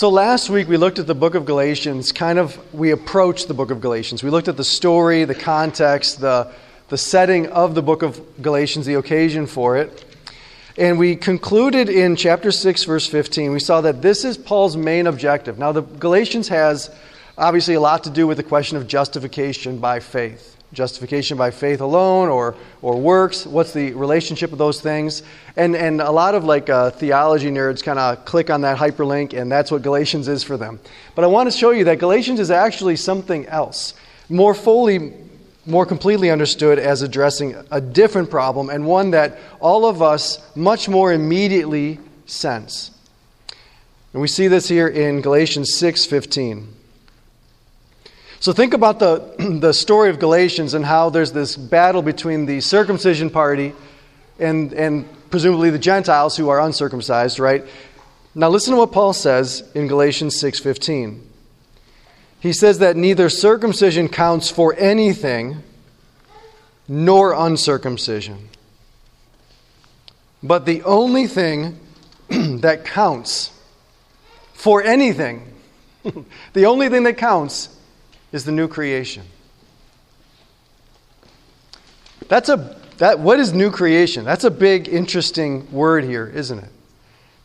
So last week we looked at the book of Galatians, kind of, we approached the book of Galatians. We looked at the story, the context, the, the setting of the book of Galatians, the occasion for it. And we concluded in chapter 6, verse 15, we saw that this is Paul's main objective. Now, the Galatians has obviously a lot to do with the question of justification by faith justification by faith alone or, or works? What's the relationship of those things? And, and a lot of like uh, theology nerds kind of click on that hyperlink and that's what galatians is for them. But i want to show you that galatians is actually something else more fully more completely understood as addressing a different problem and one that all of us much more immediately sense. And we see this here in galatians 6.15 so think about the, the story of Galatians and how there's this battle between the circumcision party and, and presumably the Gentiles who are uncircumcised, right? Now listen to what Paul says in Galatians 6:15. He says that neither circumcision counts for anything nor uncircumcision. But the only thing that counts for anything, the only thing that counts is the new creation. That's a that what is new creation? That's a big interesting word here, isn't it?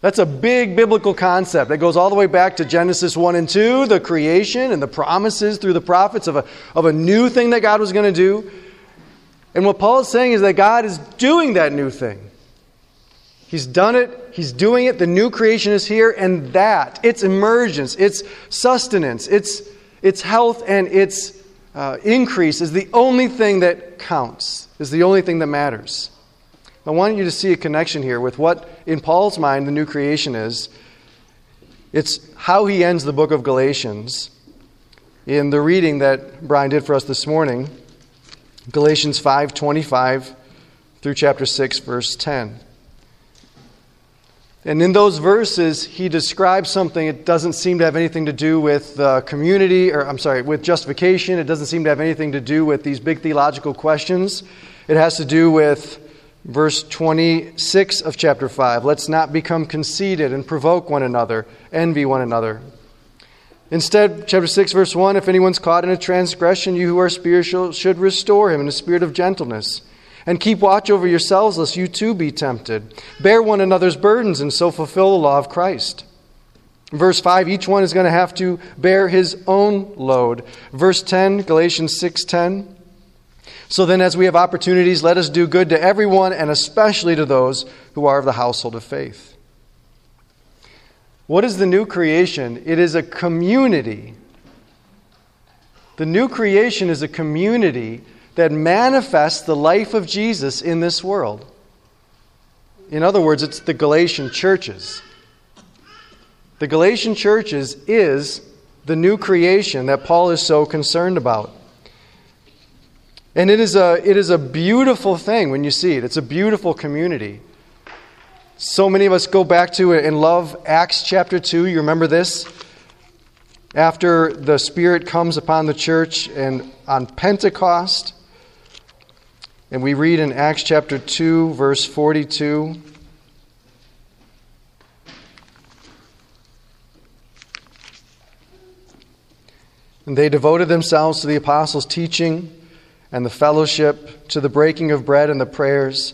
That's a big biblical concept that goes all the way back to Genesis 1 and 2, the creation and the promises through the prophets of a, of a new thing that God was going to do. And what Paul is saying is that God is doing that new thing. He's done it, He's doing it, the new creation is here, and that, its emergence, its sustenance, its its health and its uh, increase is the only thing that counts, is the only thing that matters. I want you to see a connection here with what, in Paul's mind, the new creation is. It's how he ends the book of Galatians in the reading that Brian did for us this morning, Galatians 5:25 through chapter 6 verse 10. And in those verses, he describes something. It doesn't seem to have anything to do with the community, or I'm sorry, with justification. It doesn't seem to have anything to do with these big theological questions. It has to do with verse 26 of chapter 5. Let's not become conceited and provoke one another, envy one another. Instead, chapter 6, verse 1 if anyone's caught in a transgression, you who are spiritual should restore him in a spirit of gentleness. And keep watch over yourselves, lest you too be tempted. Bear one another's burdens, and so fulfill the law of Christ. Verse 5, each one is going to have to bear his own load. Verse 10, Galatians 6:10. So then as we have opportunities, let us do good to everyone and especially to those who are of the household of faith. What is the new creation? It is a community. The new creation is a community that manifests the life of Jesus in this world. In other words, it's the Galatian churches. The Galatian churches is the new creation that Paul is so concerned about. And it is a, it is a beautiful thing when you see it. It's a beautiful community. So many of us go back to it and love Acts chapter 2. You remember this? After the Spirit comes upon the church and on Pentecost, and we read in Acts chapter 2, verse 42. And they devoted themselves to the apostles' teaching and the fellowship, to the breaking of bread and the prayers.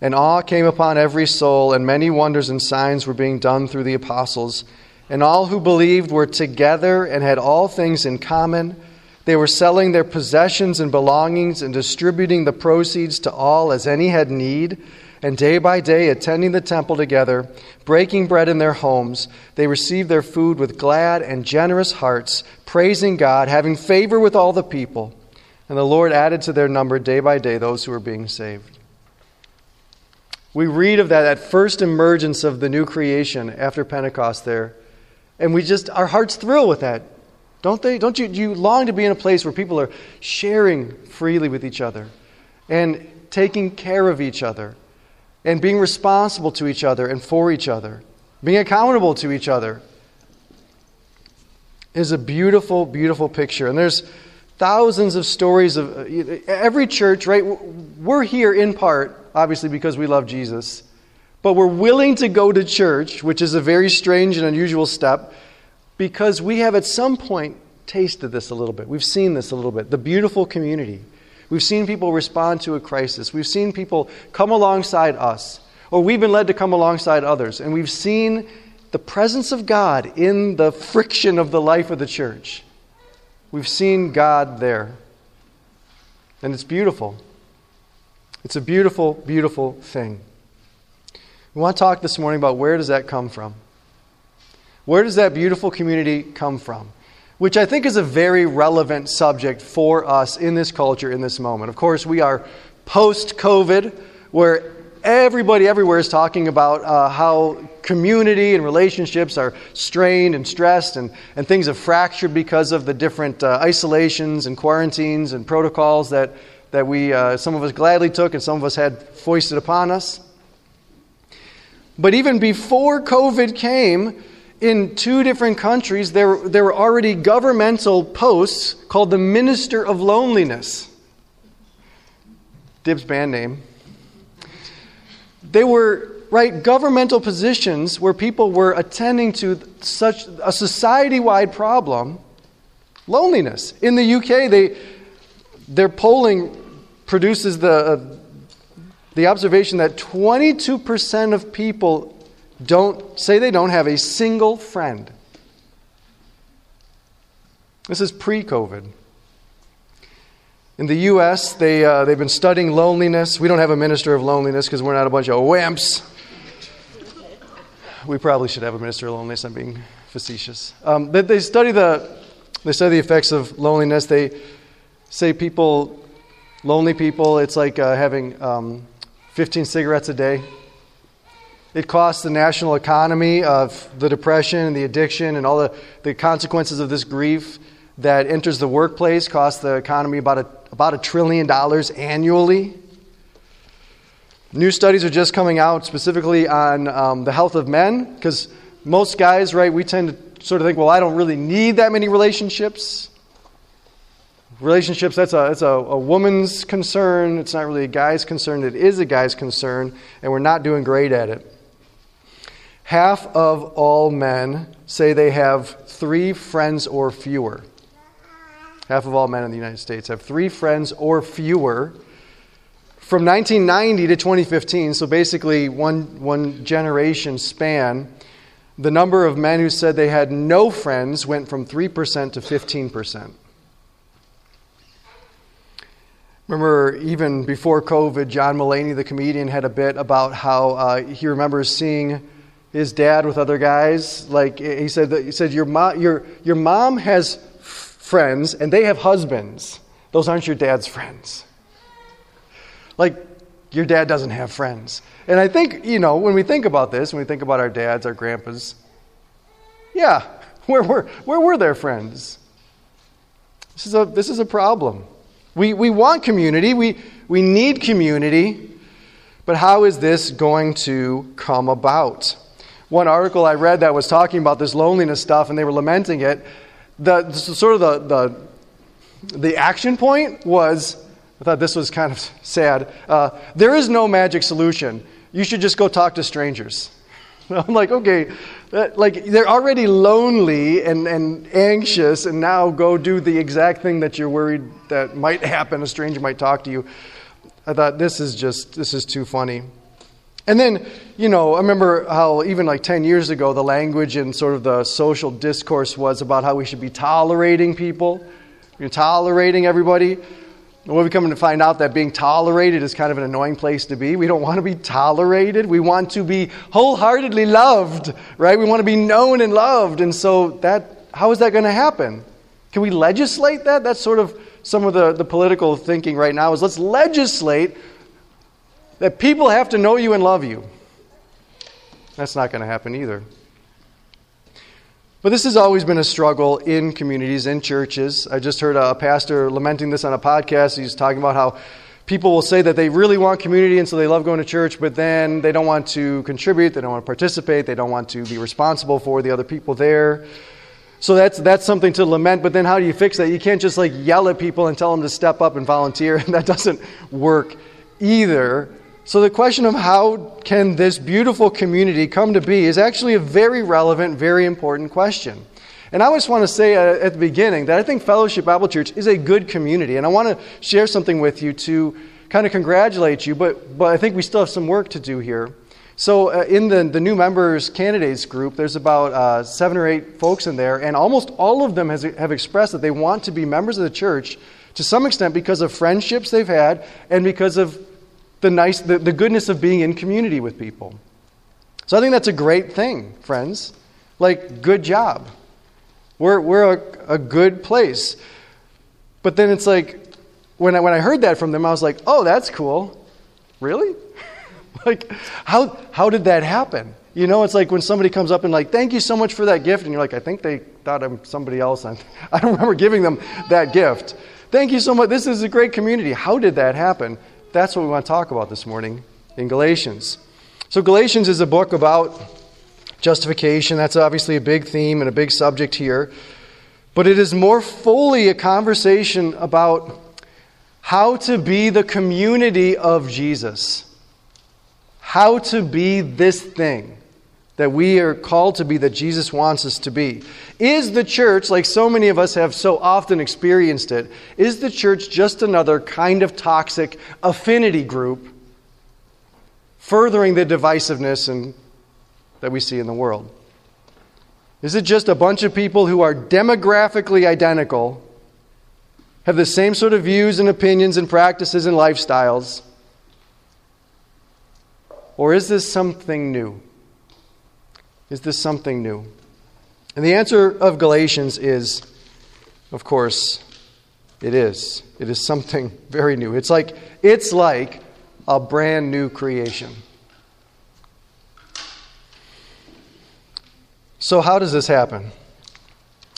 And awe came upon every soul, and many wonders and signs were being done through the apostles. And all who believed were together and had all things in common they were selling their possessions and belongings and distributing the proceeds to all as any had need. And day by day, attending the temple together, breaking bread in their homes, they received their food with glad and generous hearts, praising God, having favor with all the people. And the Lord added to their number day by day those who were being saved. We read of that, that first emergence of the new creation after Pentecost there, and we just, our hearts thrill with that. Don't they? Don't you, you long to be in a place where people are sharing freely with each other and taking care of each other and being responsible to each other and for each other, being accountable to each other? Is a beautiful, beautiful picture. And there's thousands of stories of uh, every church, right? We're here in part, obviously, because we love Jesus, but we're willing to go to church, which is a very strange and unusual step because we have at some point tasted this a little bit. We've seen this a little bit. The beautiful community. We've seen people respond to a crisis. We've seen people come alongside us, or we've been led to come alongside others. And we've seen the presence of God in the friction of the life of the church. We've seen God there. And it's beautiful. It's a beautiful, beautiful thing. We want to talk this morning about where does that come from? Where does that beautiful community come from? Which I think is a very relevant subject for us in this culture, in this moment. Of course, we are post COVID, where everybody everywhere is talking about uh, how community and relationships are strained and stressed, and, and things have fractured because of the different uh, isolations and quarantines and protocols that, that we, uh, some of us gladly took and some of us had foisted upon us. But even before COVID came, in two different countries, there, there were already governmental posts called the Minister of Loneliness. Dib's band name. They were, right, governmental positions where people were attending to such a society wide problem loneliness. In the UK, they, their polling produces the, uh, the observation that 22% of people don't say they don't have a single friend. This is pre COVID. In the U.S., they, uh, they've been studying loneliness. We don't have a minister of loneliness because we're not a bunch of wimps. We probably should have a minister of loneliness. I'm being facetious. Um, they, they, study the, they study the effects of loneliness. They say people, lonely people, it's like uh, having um, 15 cigarettes a day. It costs the national economy of the depression and the addiction and all the, the consequences of this grief that enters the workplace, costs the economy about a, about a trillion dollars annually. New studies are just coming out specifically on um, the health of men, because most guys, right, we tend to sort of think, well, I don't really need that many relationships. Relationships, that's a, that's a, a woman's concern. It's not really a guy's concern. It is a guy's concern, and we're not doing great at it. Half of all men say they have three friends or fewer. Half of all men in the United States have three friends or fewer. From 1990 to 2015, so basically one, one generation span, the number of men who said they had no friends went from 3% to 15%. Remember, even before COVID, John Mulaney, the comedian, had a bit about how uh, he remembers seeing his dad with other guys. Like he said, that, he said your, mom, your, your mom has friends and they have husbands. Those aren't your dad's friends. Like your dad doesn't have friends. And I think, you know, when we think about this, when we think about our dads, our grandpas, yeah, where were, where were their friends? This is a, this is a problem. We, we want community, we, we need community, but how is this going to come about? One article I read that was talking about this loneliness stuff, and they were lamenting it. The, sort of the, the, the action point was I thought this was kind of sad. Uh, there is no magic solution. You should just go talk to strangers. I'm like, okay, that, like they're already lonely and, and anxious, and now go do the exact thing that you're worried that might happen. A stranger might talk to you. I thought this is just this is too funny. And then, you know, I remember how even like 10 years ago, the language and sort of the social discourse was about how we should be tolerating people, You're tolerating everybody. We're coming to find out that being tolerated is kind of an annoying place to be. We don't want to be tolerated. We want to be wholeheartedly loved, right? We want to be known and loved. And so that how is that going to happen? Can we legislate that? That's sort of some of the, the political thinking right now is let's legislate that people have to know you and love you. That's not going to happen either. But this has always been a struggle in communities, in churches. I just heard a pastor lamenting this on a podcast. He's talking about how people will say that they really want community and so they love going to church, but then they don't want to contribute, they don't want to participate, they don't want to be responsible for the other people there. So that's, that's something to lament, but then how do you fix that? You can't just like yell at people and tell them to step up and volunteer. And that doesn't work either. So, the question of how can this beautiful community come to be is actually a very relevant, very important question. And I just want to say uh, at the beginning that I think Fellowship Bible Church is a good community. And I want to share something with you to kind of congratulate you, but, but I think we still have some work to do here. So, uh, in the, the new members candidates group, there's about uh, seven or eight folks in there, and almost all of them has, have expressed that they want to be members of the church to some extent because of friendships they've had and because of the, nice, the, the goodness of being in community with people. So, I think that's a great thing, friends. Like, good job. We're, we're a, a good place. But then it's like, when I, when I heard that from them, I was like, oh, that's cool. Really? like, how, how did that happen? You know, it's like when somebody comes up and like, thank you so much for that gift, and you're like, I think they thought I'm somebody else. I don't remember giving them that gift. Thank you so much. This is a great community. How did that happen? That's what we want to talk about this morning in Galatians. So, Galatians is a book about justification. That's obviously a big theme and a big subject here. But it is more fully a conversation about how to be the community of Jesus how to be this thing that we are called to be, that Jesus wants us to be. Is the church, like so many of us have so often experienced it, is the church just another kind of toxic affinity group furthering the divisiveness and, that we see in the world? Is it just a bunch of people who are demographically identical, have the same sort of views and opinions and practices and lifestyles? Or is this something new? Is this something new? And the answer of Galatians is, of course, it is. It is something very new. It's like it's like a brand new creation. So how does this happen?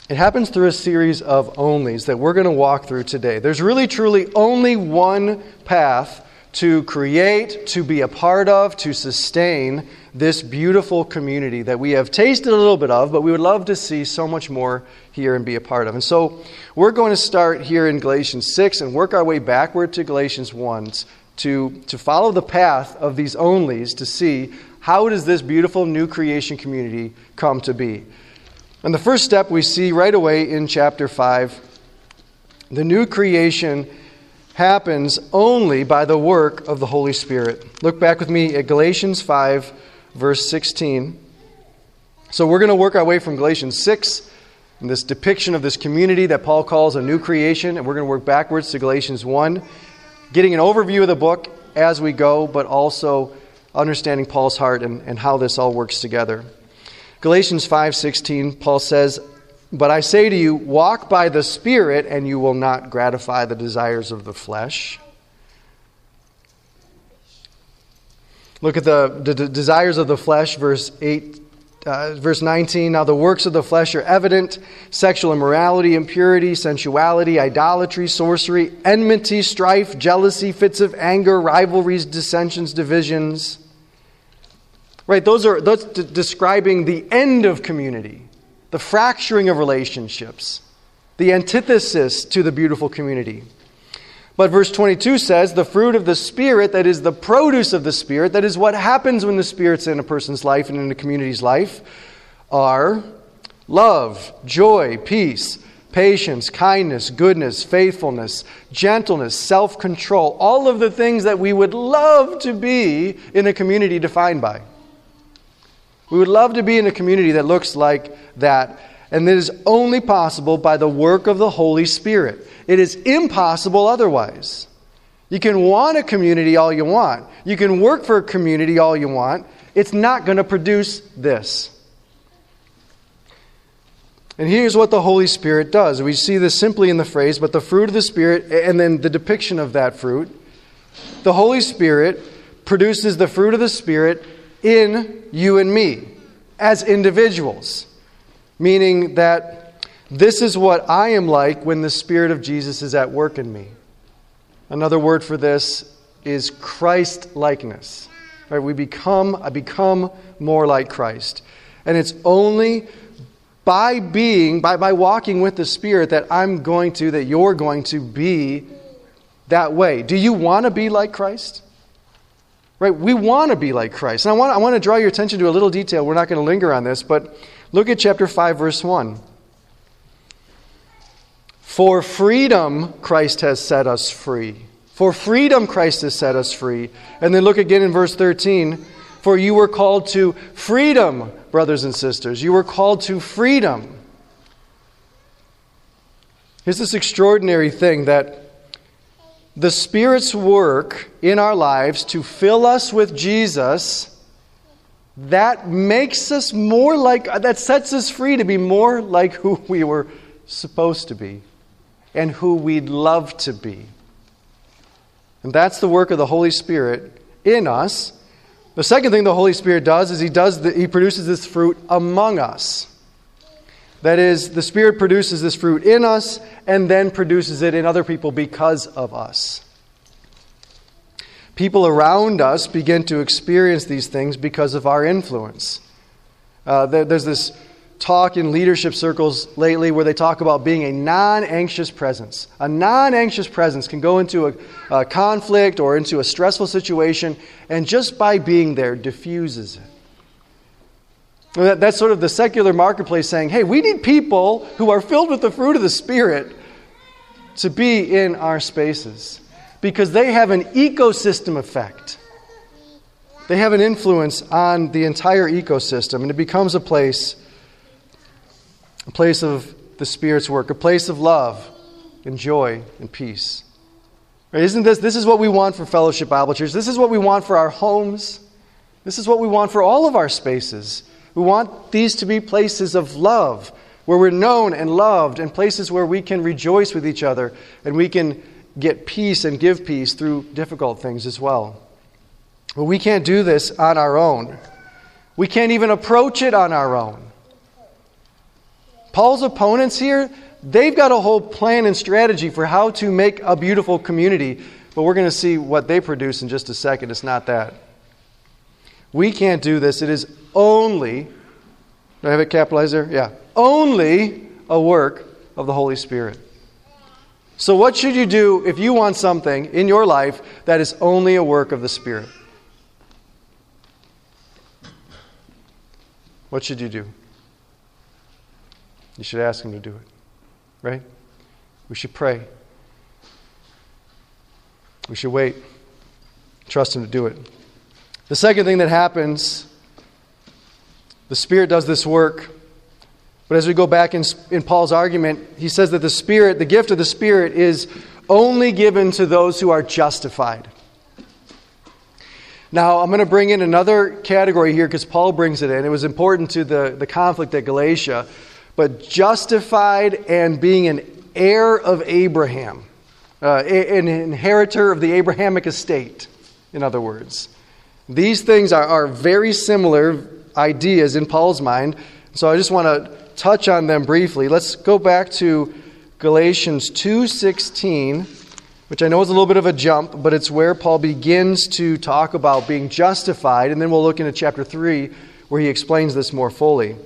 It happens through a series of onlys that we're going to walk through today. There's really truly only one path to create, to be a part of, to sustain this beautiful community that we have tasted a little bit of, but we would love to see so much more here and be a part of. And so we're going to start here in Galatians 6 and work our way backward to Galatians 1 to, to follow the path of these onlys to see how does this beautiful new creation community come to be. And the first step we see right away in chapter 5 the new creation happens only by the work of the Holy Spirit. Look back with me at Galatians 5, verse 16. So we're going to work our way from Galatians 6, and this depiction of this community that Paul calls a new creation, and we're going to work backwards to Galatians 1, getting an overview of the book as we go, but also understanding Paul's heart and, and how this all works together. Galatians 5:16 Paul says but I say to you, walk by the Spirit, and you will not gratify the desires of the flesh. Look at the, the, desires of the flesh, verse 8, uh, verse 19. Now the works of the flesh are evident sexual immorality, impurity, sensuality, idolatry, sorcery, enmity, strife, jealousy, fits of anger, rivalries, dissensions, divisions. Right, those are that's describing the end of community the fracturing of relationships, the antithesis to the beautiful community. But verse 22 says, the fruit of the Spirit, that is the produce of the Spirit, that is what happens when the Spirit's in a person's life and in a community's life, are love, joy, peace, patience, kindness, goodness, faithfulness, gentleness, self control, all of the things that we would love to be in a community defined by. We would love to be in a community that looks like that, and that is only possible by the work of the Holy Spirit. It is impossible otherwise. You can want a community all you want, you can work for a community all you want. It's not going to produce this. And here's what the Holy Spirit does. We see this simply in the phrase, but the fruit of the Spirit, and then the depiction of that fruit. The Holy Spirit produces the fruit of the Spirit in you and me as individuals, meaning that this is what I am like when the Spirit of Jesus is at work in me. Another word for this is Christ likeness. Right? We become, I become more like Christ. And it's only by being, by, by walking with the Spirit, that I'm going to, that you're going to be that way. Do you want to be like Christ? Right? We want to be like Christ. And I want, I want to draw your attention to a little detail. We're not going to linger on this, but look at chapter 5, verse 1. For freedom, Christ has set us free. For freedom, Christ has set us free. And then look again in verse 13. For you were called to freedom, brothers and sisters. You were called to freedom. Here's this extraordinary thing that the Spirit's work in our lives to fill us with Jesus, that makes us more like, that sets us free to be more like who we were supposed to be and who we'd love to be. And that's the work of the Holy Spirit in us. The second thing the Holy Spirit does is he does the, he produces this fruit among us. That is, the Spirit produces this fruit in us and then produces it in other people because of us. People around us begin to experience these things because of our influence. Uh, there's this talk in leadership circles lately where they talk about being a non anxious presence. A non anxious presence can go into a, a, conflict or into a stressful situation, and just by being there, diffuses it. That's sort of the secular marketplace saying, hey, we need people who are filled with the fruit of the Spirit to be in our spaces because they have an ecosystem effect. They have an influence on the entire ecosystem, and it becomes a place, a place of the Spirit's work, a place of love and joy and peace. Right? Isn't this this is what we want for Fellowship Bible Church? This is what we want for our homes. This is what we want for all of our spaces. We want these to be places of love, where we're known and loved, and places where we can rejoice with each other and we can get peace and give peace through difficult things as well. But we can't do this on our own. We can't even approach it on our own. Paul's opponents here, they've got a whole plan and strategy for how to make a beautiful community, but we're going to see what they produce in just a second. It's not that. We can't do this. It is only, do I have it capitalized there? Yeah. Only a work of the Holy Spirit. So, what should you do if you want something in your life that is only a work of the Spirit? What should you do? You should ask Him to do it, right? We should pray. We should wait. Trust Him to do it. The second thing that happens, the Spirit does this work. But as we go back in, in Paul's argument, he says that the Spirit, the gift of the Spirit, is only given to those who are justified. Now, I'm going to bring in another category here because Paul brings it in. It was important to the, the conflict at Galatia. But justified and being an heir of Abraham, uh, an inheritor of the Abrahamic estate, in other words. These things are, are very similar ideas in Paul's mind. So I just want to touch on them briefly. Let's go back to Galatians 2:16, which I know is a little bit of a jump, but it's where Paul begins to talk about being justified, and then we'll look into chapter 3 where he explains this more fully.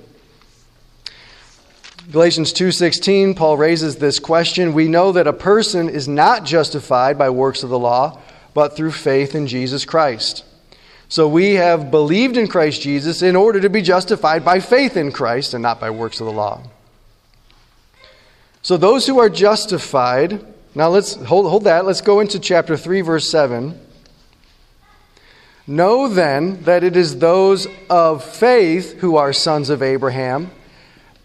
Galatians 2:16 Paul raises this question, we know that a person is not justified by works of the law, but through faith in Jesus Christ. So we have believed in Christ Jesus in order to be justified by faith in Christ and not by works of the law. So those who are justified, now let's hold, hold that. Let's go into chapter 3, verse 7. Know then that it is those of faith who are sons of Abraham.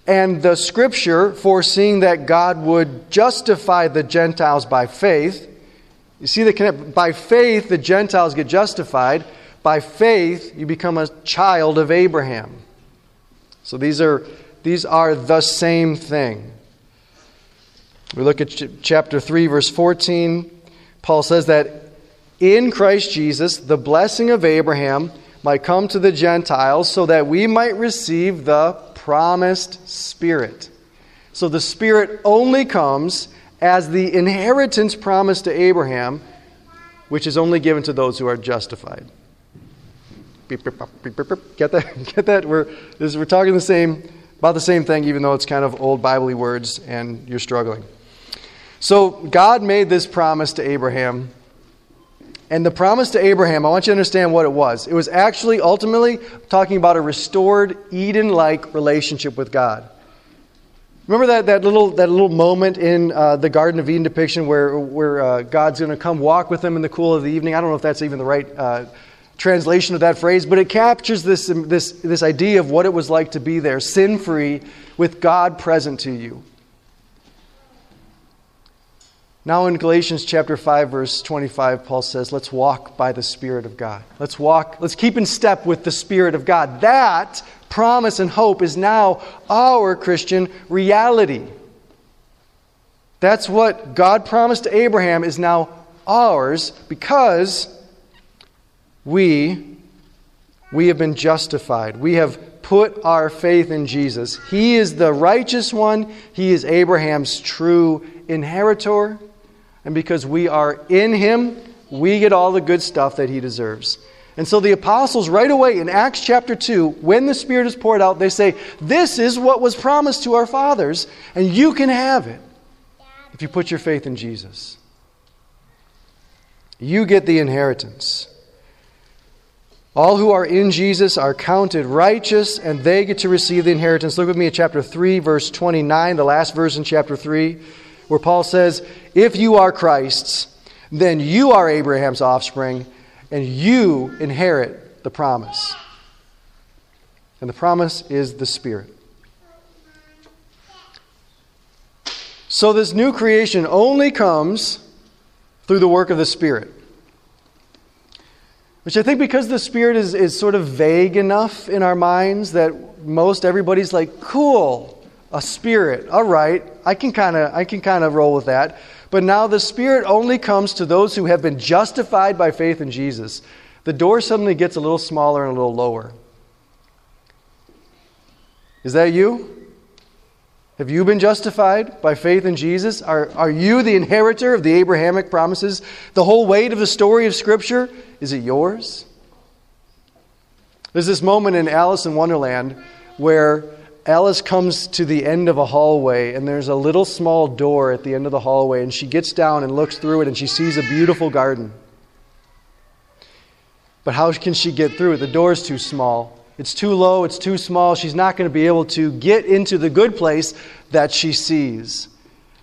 And the scripture, foreseeing that God would justify the Gentiles by faith, you see, that by faith the Gentiles get justified. By faith, you become a child of Abraham. So these are, these are the same thing. We look at ch- chapter 3, verse 14. Paul says that in Christ Jesus, the blessing of Abraham might come to the Gentiles so that we might receive the promised Spirit. So the Spirit only comes as the inheritance promised to Abraham, which is only given to those who are justified. Get that? Get that? We're, this, we're talking the same, about the same thing, even though it's kind of old Bible words and you're struggling. So, God made this promise to Abraham. And the promise to Abraham, I want you to understand what it was. It was actually ultimately talking about a restored Eden like relationship with God. Remember that, that, little, that little moment in uh, the Garden of Eden depiction where, where uh, God's going to come walk with them in the cool of the evening? I don't know if that's even the right uh, translation of that phrase, but it captures this, this, this idea of what it was like to be there, sin free, with God present to you. Now, in Galatians chapter 5, verse 25, Paul says, Let's walk by the Spirit of God. Let's walk, let's keep in step with the Spirit of God. That promise and hope is now our Christian reality. That's what God promised to Abraham is now ours because we we have been justified. We have put our faith in Jesus. He is the righteous one. He is Abraham's true inheritor. And because we are in him, we get all the good stuff that he deserves. And so the apostles, right away in Acts chapter 2, when the Spirit is poured out, they say, This is what was promised to our fathers, and you can have it if you put your faith in Jesus. You get the inheritance. All who are in Jesus are counted righteous, and they get to receive the inheritance. Look with me at chapter 3, verse 29, the last verse in chapter 3, where Paul says, If you are Christ's, then you are Abraham's offspring and you inherit the promise. And the promise is the Spirit. So, this new creation only comes through the work of the Spirit. Which I think because the Spirit is, is sort of vague enough in our minds that most everybody's like, cool, a Spirit, all right, I can kind of I can kind of roll with that. But now the Spirit only comes to those who have been justified by faith in Jesus. The door suddenly gets a little smaller and a little lower. Is that you? Have you been justified by faith in Jesus? Are, are you the inheritor of the Abrahamic promises? The whole weight of the story of Scripture, is it yours? There's this moment in Alice in Wonderland where Alice comes to the end of a hallway, and there's a little small door at the end of the hallway, and she gets down and looks through it, and she sees a beautiful garden. But how can she get through it? The door's too small. It's too low, it's too small. She's not going to be able to get into the good place that she sees.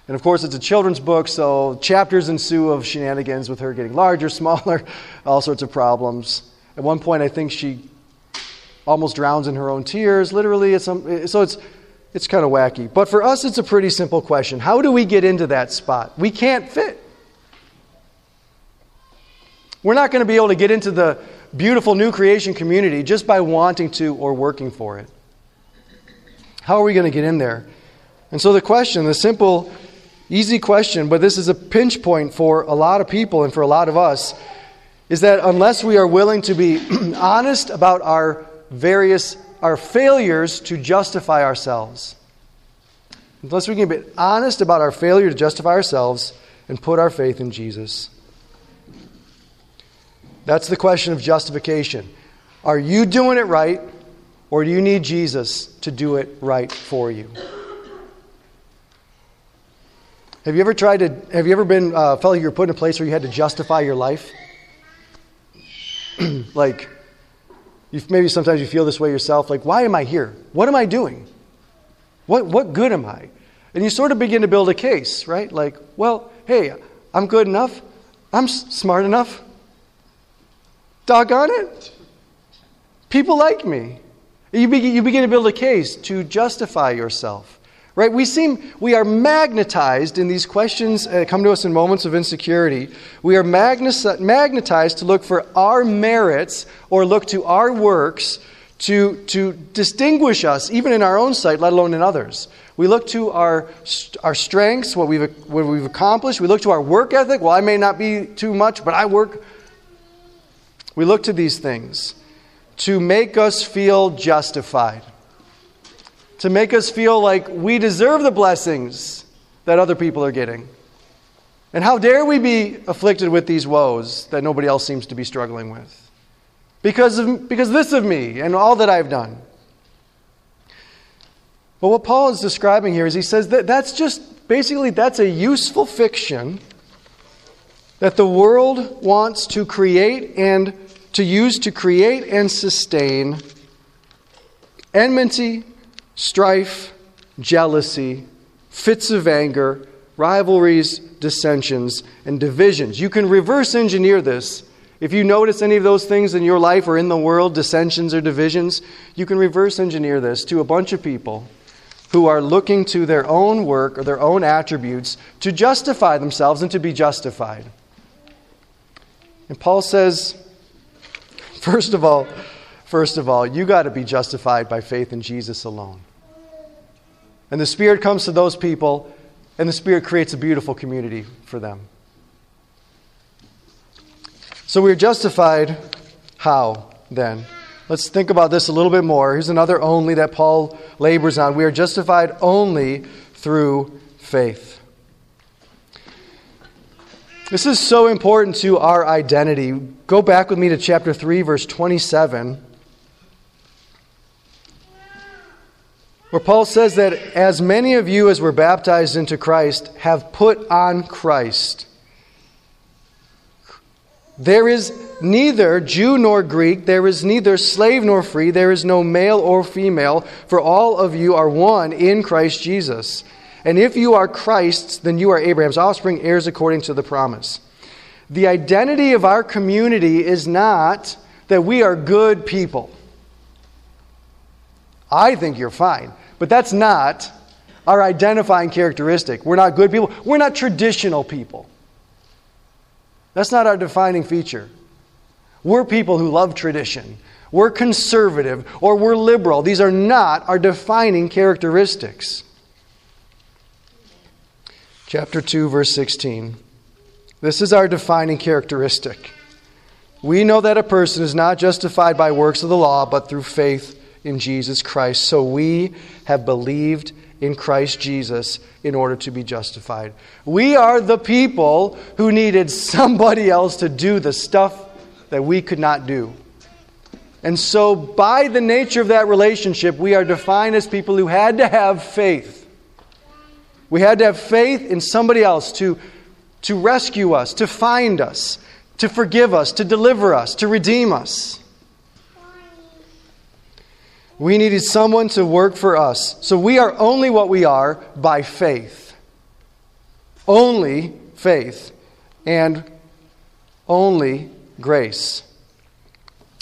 And of course, it's a children's book, so chapters ensue of shenanigans with her getting larger, smaller, all sorts of problems. At one point, I think she almost drowns in her own tears, literally. It's um, some, so it's, it's kind of wacky. But for us, it's a pretty simple question How do we get into that spot? We can't fit. We're not going to be able to get into the beautiful new creation community just by wanting to or working for it. How are we going to get in there? And so the question, the simple, easy question, but this is a pinch point for a lot of people and for a lot of us, is that unless we are willing to be honest about our various our failures to justify ourselves. Unless we can be honest about our failure to justify ourselves and put our faith in Jesus. That's the question of justification. Are you doing it right, or do you need Jesus to do it right for you? Have you ever tried to, have you ever been, uh, felt like you were put in a place where you had to justify your life? like, maybe sometimes you feel this way yourself like, why am I here? What am I doing? What, what good am I? And you sort of begin to build a case, right? Like, well, hey, I'm good enough. I'm smart enough. Doggone it. People like me. You begin, you begin to build a case to justify yourself. Right? We seem, we are magnetized in these questions that come to us in moments of insecurity. We are magnetized to look for our merits or look to our works to, to distinguish us, even in our own sight, let alone in others. We look to our, our strengths, what we've, what we've accomplished. We look to our work ethic. Well, I may not be too much, but I work. We look to these things to make us feel justified to make us feel like we deserve the blessings that other people are getting. And how dare we be afflicted with these woes that nobody else seems to be struggling with? Because of, because this of me and all that I've done. But what Paul is describing here is he says that that's just basically that's a useful fiction that the world wants to create and to use to create and sustain enmity strife, jealousy, fits of anger, rivalries, dissensions, and divisions. You can reverse engineer this. If you notice any of those things in your life or in the world, dissensions or divisions, you can reverse engineer this to a bunch of people who are looking to their own work or their own attributes to justify themselves and to be justified. And Paul says, first of all, first of all, you got to be justified by faith in Jesus alone. And the Spirit comes to those people, and the Spirit creates a beautiful community for them. So we're justified how then? Let's think about this a little bit more. Here's another only that Paul labors on. We are justified only through faith. This is so important to our identity. Go back with me to chapter 3, verse 27, where Paul says that as many of you as were baptized into Christ have put on Christ. There is neither Jew nor Greek, there is neither slave nor free, there is no male or female, for all of you are one in Christ Jesus. And if you are Christ's, then you are Abraham's offspring, heirs according to the promise. The identity of our community is not that we are good people. I think you're fine, but that's not our identifying characteristic. We're not good people, we're not traditional people. That's not our defining feature. We're people who love tradition. We're conservative or we're liberal. These are not our defining characteristics. Chapter 2, verse 16. This is our defining characteristic. We know that a person is not justified by works of the law, but through faith in Jesus Christ. So we have believed in Christ Jesus in order to be justified. We are the people who needed somebody else to do the stuff that we could not do. And so, by the nature of that relationship, we are defined as people who had to have faith. We had to have faith in somebody else to, to rescue us, to find us, to forgive us, to deliver us, to redeem us. We needed someone to work for us. So we are only what we are by faith. Only faith and only grace.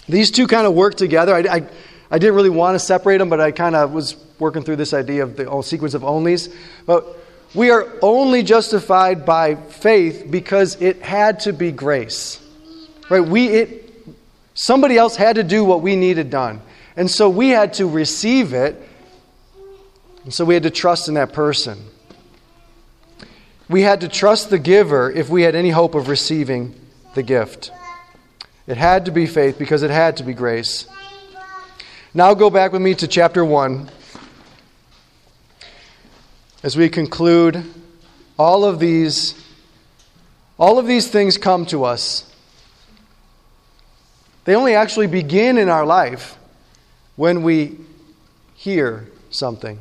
These two kind of work together. I, I, I didn't really want to separate them, but I kind of was working through this idea of the sequence of onlys. But we are only justified by faith because it had to be grace. Right? We, it, somebody else had to do what we needed done. And so we had to receive it. And so we had to trust in that person. We had to trust the giver if we had any hope of receiving the gift. It had to be faith because it had to be grace. Now go back with me to chapter 1. As we conclude, all of these all of these things come to us. They only actually begin in our life when we hear something,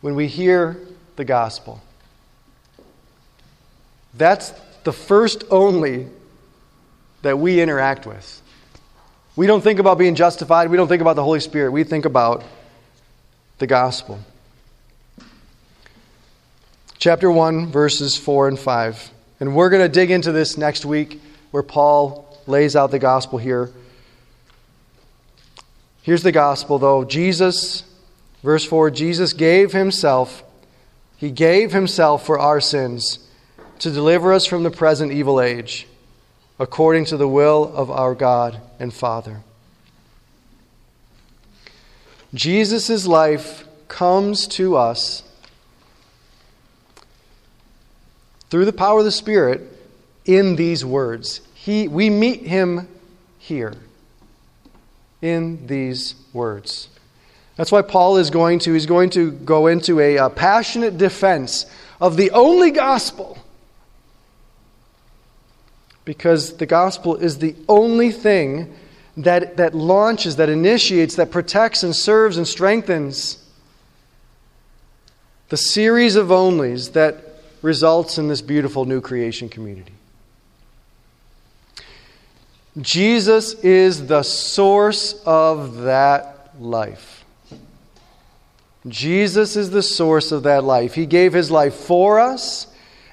when we hear the gospel. That's the first only that we interact with. We don't think about being justified, we don't think about the Holy Spirit, we think about the gospel. Chapter 1, verses 4 and 5. And we're going to dig into this next week where Paul lays out the gospel here. Here's the gospel, though. Jesus, verse 4 Jesus gave himself, he gave himself for our sins to deliver us from the present evil age, according to the will of our God and Father. Jesus' life comes to us through the power of the Spirit in these words. He, we meet him here in these words. That's why Paul is going to he's going to go into a, a passionate defense of the only gospel. Because the gospel is the only thing that, that launches, that initiates, that protects and serves and strengthens the series of onlys that results in this beautiful new creation community. Jesus is the source of that life. Jesus is the source of that life. He gave his life for us,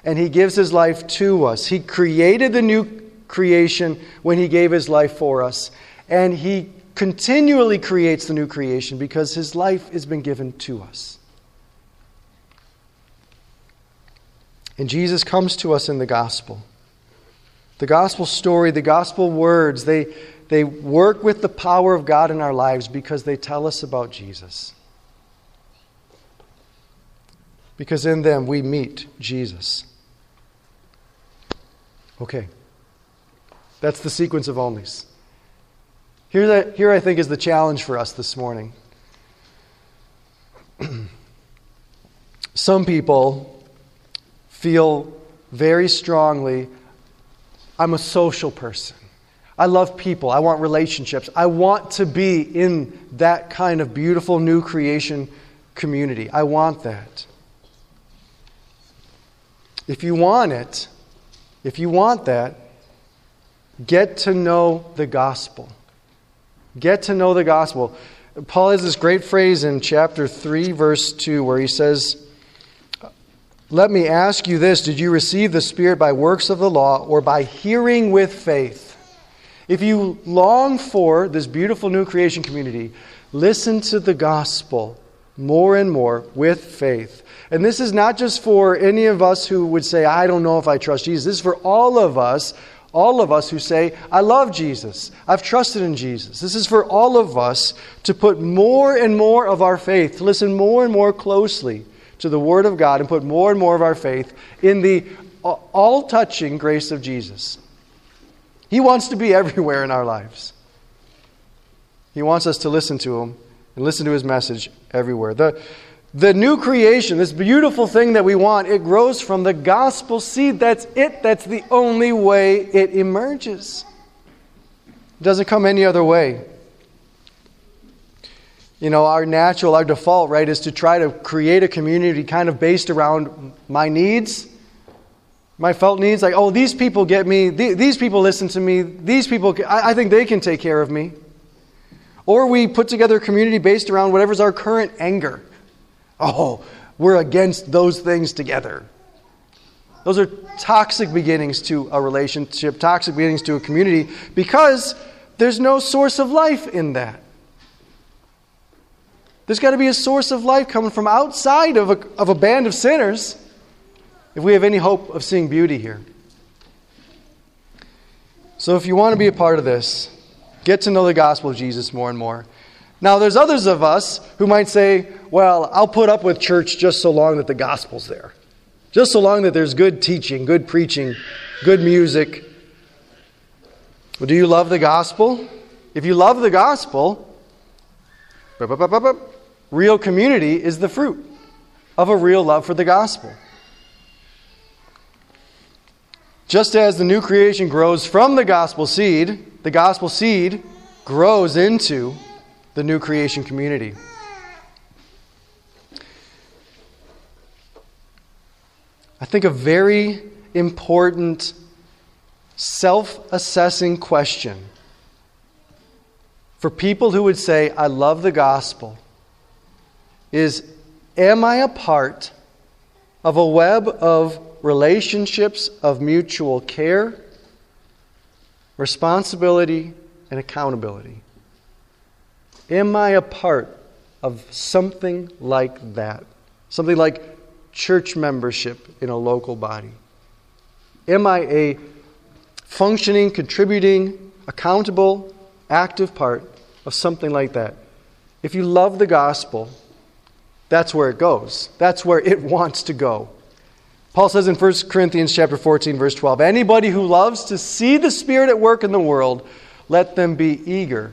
and he gives his life to us. He created the new creation when he gave his life for us, and he continually creates the new creation because his life has been given to us. And Jesus comes to us in the gospel. The gospel story, the gospel words, they, they work with the power of God in our lives because they tell us about Jesus. Because in them we meet Jesus. Okay. That's the sequence of onlys. Here, here I think, is the challenge for us this morning. Some people feel very strongly I'm a social person. I love people. I want relationships. I want to be in that kind of beautiful new creation community. I want that. If you want it, if you want that, get to know the gospel. Get to know the gospel. Paul has this great phrase in chapter 3, verse 2, where he says, Let me ask you this Did you receive the Spirit by works of the law or by hearing with faith? If you long for this beautiful new creation community, listen to the gospel more and more with faith. And this is not just for any of us who would say, I don't know if I trust Jesus. This is for all of us all of us who say, I love Jesus. I've trusted in Jesus. This is for all of us to put more and more of our faith, to listen more and more closely to the Word of God and put more and more of our faith in the all touching grace of Jesus. He wants to be everywhere in our lives. He wants us to listen to Him and listen to His message everywhere. The, the new creation, this beautiful thing that we want, it grows from the gospel seed. That's it. That's the only way it emerges. It doesn't come any other way. You know, our natural, our default, right, is to try to create a community kind of based around my needs, my felt needs. Like, oh, these people get me, these people listen to me, these people, I think they can take care of me. Or we put together a community based around whatever's our current anger Oh, we're against those things together. Those are toxic beginnings to a relationship, toxic beginnings to a community, because there's no source of life in that. There's got to be a source of life coming from outside of a, of a band of sinners if we have any hope of seeing beauty here. So, if you want to be a part of this, get to know the gospel of Jesus more and more. Now, there's others of us who might say, well, I'll put up with church just so long that the gospel's there. Just so long that there's good teaching, good preaching, good music. Well, do you love the gospel? If you love the gospel, real community is the fruit of a real love for the gospel. Just as the new creation grows from the gospel seed, the gospel seed grows into the new creation community. I think a very important self assessing question for people who would say, I love the gospel, is Am I a part of a web of relationships of mutual care, responsibility, and accountability? Am I a part of something like that? Something like church membership in a local body? Am I a functioning, contributing, accountable, active part of something like that? If you love the gospel, that's where it goes. That's where it wants to go. Paul says in 1 Corinthians chapter 14 verse 12, anybody who loves to see the spirit at work in the world, let them be eager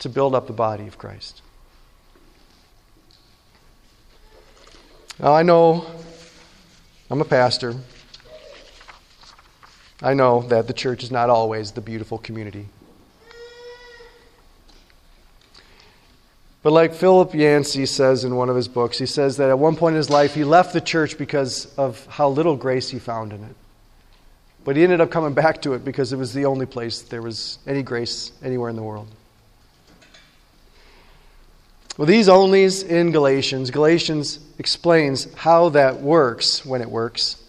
to build up the body of Christ. Now, I know I'm a pastor. I know that the church is not always the beautiful community. But like Philip Yancey says in one of his books, he says that at one point in his life he left the church because of how little grace he found in it. But he ended up coming back to it because it was the only place there was any grace anywhere in the world. Well, these onlys in Galatians, Galatians explains how that works when it works.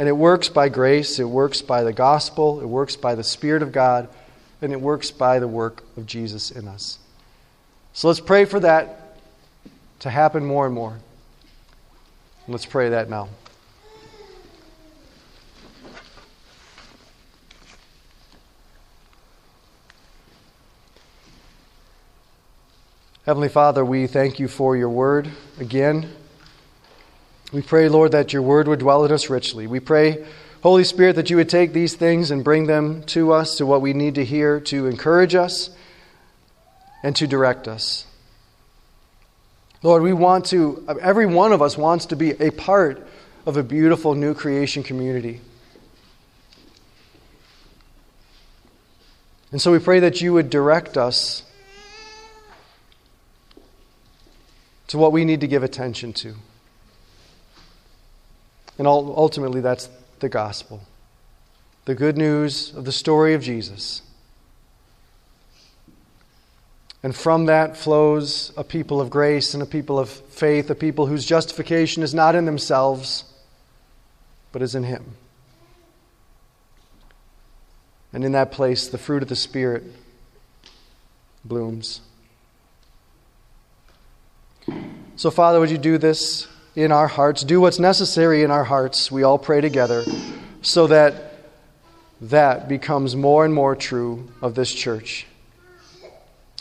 And it works by grace, it works by the gospel, it works by the Spirit of God, and it works by the work of Jesus in us. So let's pray for that to happen more and more. Let's pray that now. Heavenly Father, we thank you for your word again. We pray, Lord, that your word would dwell in us richly. We pray, Holy Spirit, that you would take these things and bring them to us, to what we need to hear, to encourage us and to direct us. Lord, we want to, every one of us wants to be a part of a beautiful new creation community. And so we pray that you would direct us to what we need to give attention to. And ultimately, that's the gospel the good news of the story of Jesus. And from that flows a people of grace and a people of faith, a people whose justification is not in themselves, but is in Him. And in that place, the fruit of the Spirit blooms. So, Father, would you do this in our hearts? Do what's necessary in our hearts. We all pray together so that that becomes more and more true of this church.